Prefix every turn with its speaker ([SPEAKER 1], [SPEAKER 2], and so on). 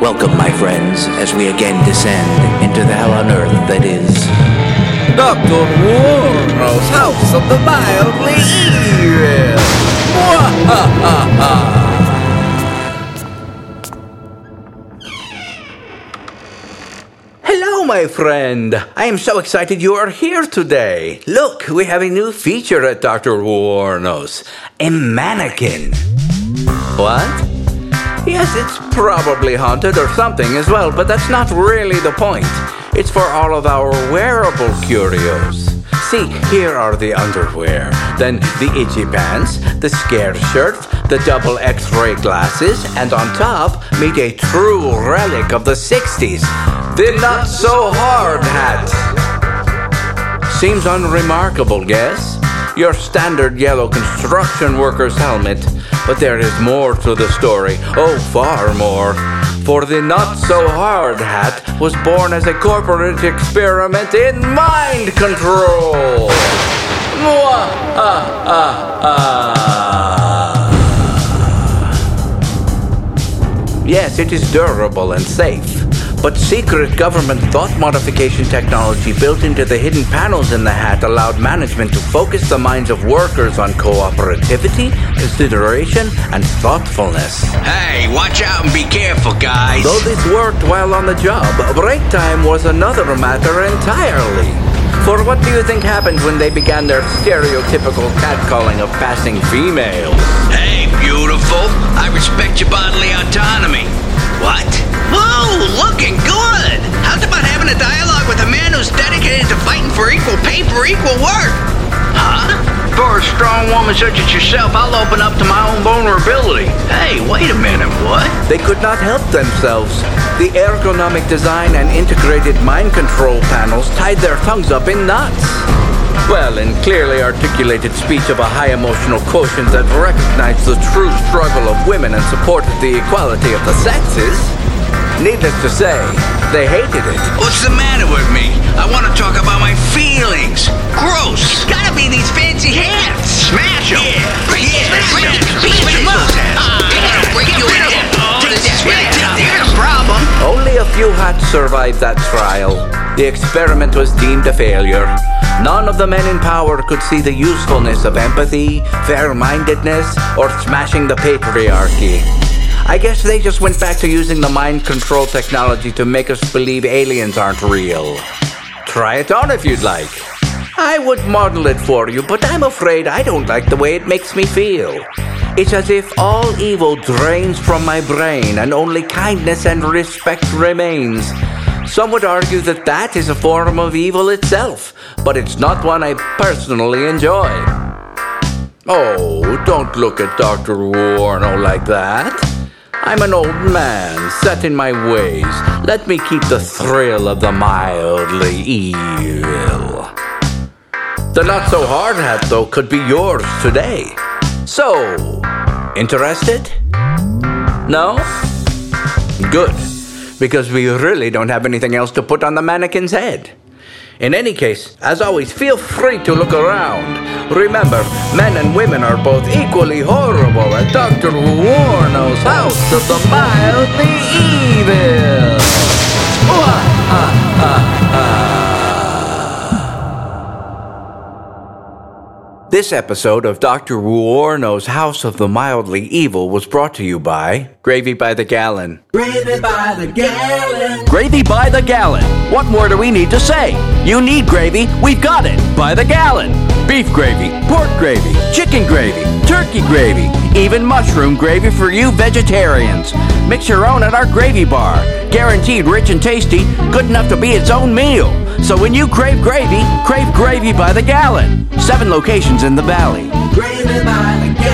[SPEAKER 1] Welcome, my friends, as we again descend into the hell on earth that is.
[SPEAKER 2] Dr. Warno's House of the Mildly Evil. Hello, my friend. I am so excited you are here today. Look, we have a new feature at Dr. Warno's a mannequin. What? Yes, it's probably haunted or something as well, but that's not really the point. It's for all of our wearable curios. See, here are the underwear, then the itchy pants, the scare shirt, the double x ray glasses, and on top, meet a true relic of the 60s the not so hard hat. Seems unremarkable, guess? Your standard yellow construction worker's helmet. But there is more to the story. Oh, far more. For the not so hard hat was born as a corporate experiment in mind control. Mwah, ah, ah, ah. Yes, it is durable and safe. But secret government thought modification technology built into the hidden panels in the hat allowed management to focus the minds of workers on cooperativity, consideration, and thoughtfulness.
[SPEAKER 3] Hey, watch out and be careful, guys.
[SPEAKER 2] Though this worked while on the job, break time was another matter entirely. For what do you think happened when they began their stereotypical catcalling of passing females?
[SPEAKER 3] Hey, beautiful. I respect your bodily autonomy. What? Whoa, looking good! How's about having a dialogue with a man who's dedicated to fighting for equal pay for equal work? Huh? For a strong woman such as yourself, I'll open up to my own vulnerability. Hey, wait a minute, what?
[SPEAKER 2] They could not help themselves. The ergonomic design and integrated mind control panels tied their tongues up in knots. Well, in clearly articulated speech of a high emotional quotient that recognized the true struggle of women and supported the equality of the sexes. Needless to say, they hated it.
[SPEAKER 3] What's the matter with me? I want to talk about my feelings. Gross. It's gotta be these fancy hats. Smash them. Yeah. Break, ah, yeah. Break, break, break them up. They're gonna break your head. There's a problem.
[SPEAKER 2] Only a few hats survived that trial. The experiment was deemed a failure. None of the men in power could see the usefulness of empathy, fair mindedness, or smashing the patriarchy. I guess they just went back to using the mind control technology to make us believe aliens aren't real. Try it on if you'd like. I would model it for you, but I'm afraid I don't like the way it makes me feel. It's as if all evil drains from my brain and only kindness and respect remains. Some would argue that that is a form of evil itself, but it's not one I personally enjoy. Oh, don't look at Dr. Warno like that. I'm an old man, set in my ways. Let me keep the thrill of the mildly evil. The not so hard hat, though, could be yours today. So, interested? No? Good, because we really don't have anything else to put on the mannequin's head. In any case, as always, feel free to look around. Remember, men and women are both equally horrible and Dr. Warno's House of the Mildly Evil. This episode of Dr. Warno's House of the Mildly Evil was brought to you by Gravy by the Gallon.
[SPEAKER 4] Gravy by the gallon.
[SPEAKER 5] Gravy by the gallon. What more do we need to say? You need gravy, we've got it. By the gallon. Beef gravy, pork gravy, chicken gravy, turkey gravy, even mushroom gravy for you vegetarians. Mix your own at our gravy bar. Guaranteed rich and tasty, good enough to be its own meal. So when you crave gravy, crave gravy by the gallon. Seven locations in the valley.
[SPEAKER 4] Gravy by the gallon.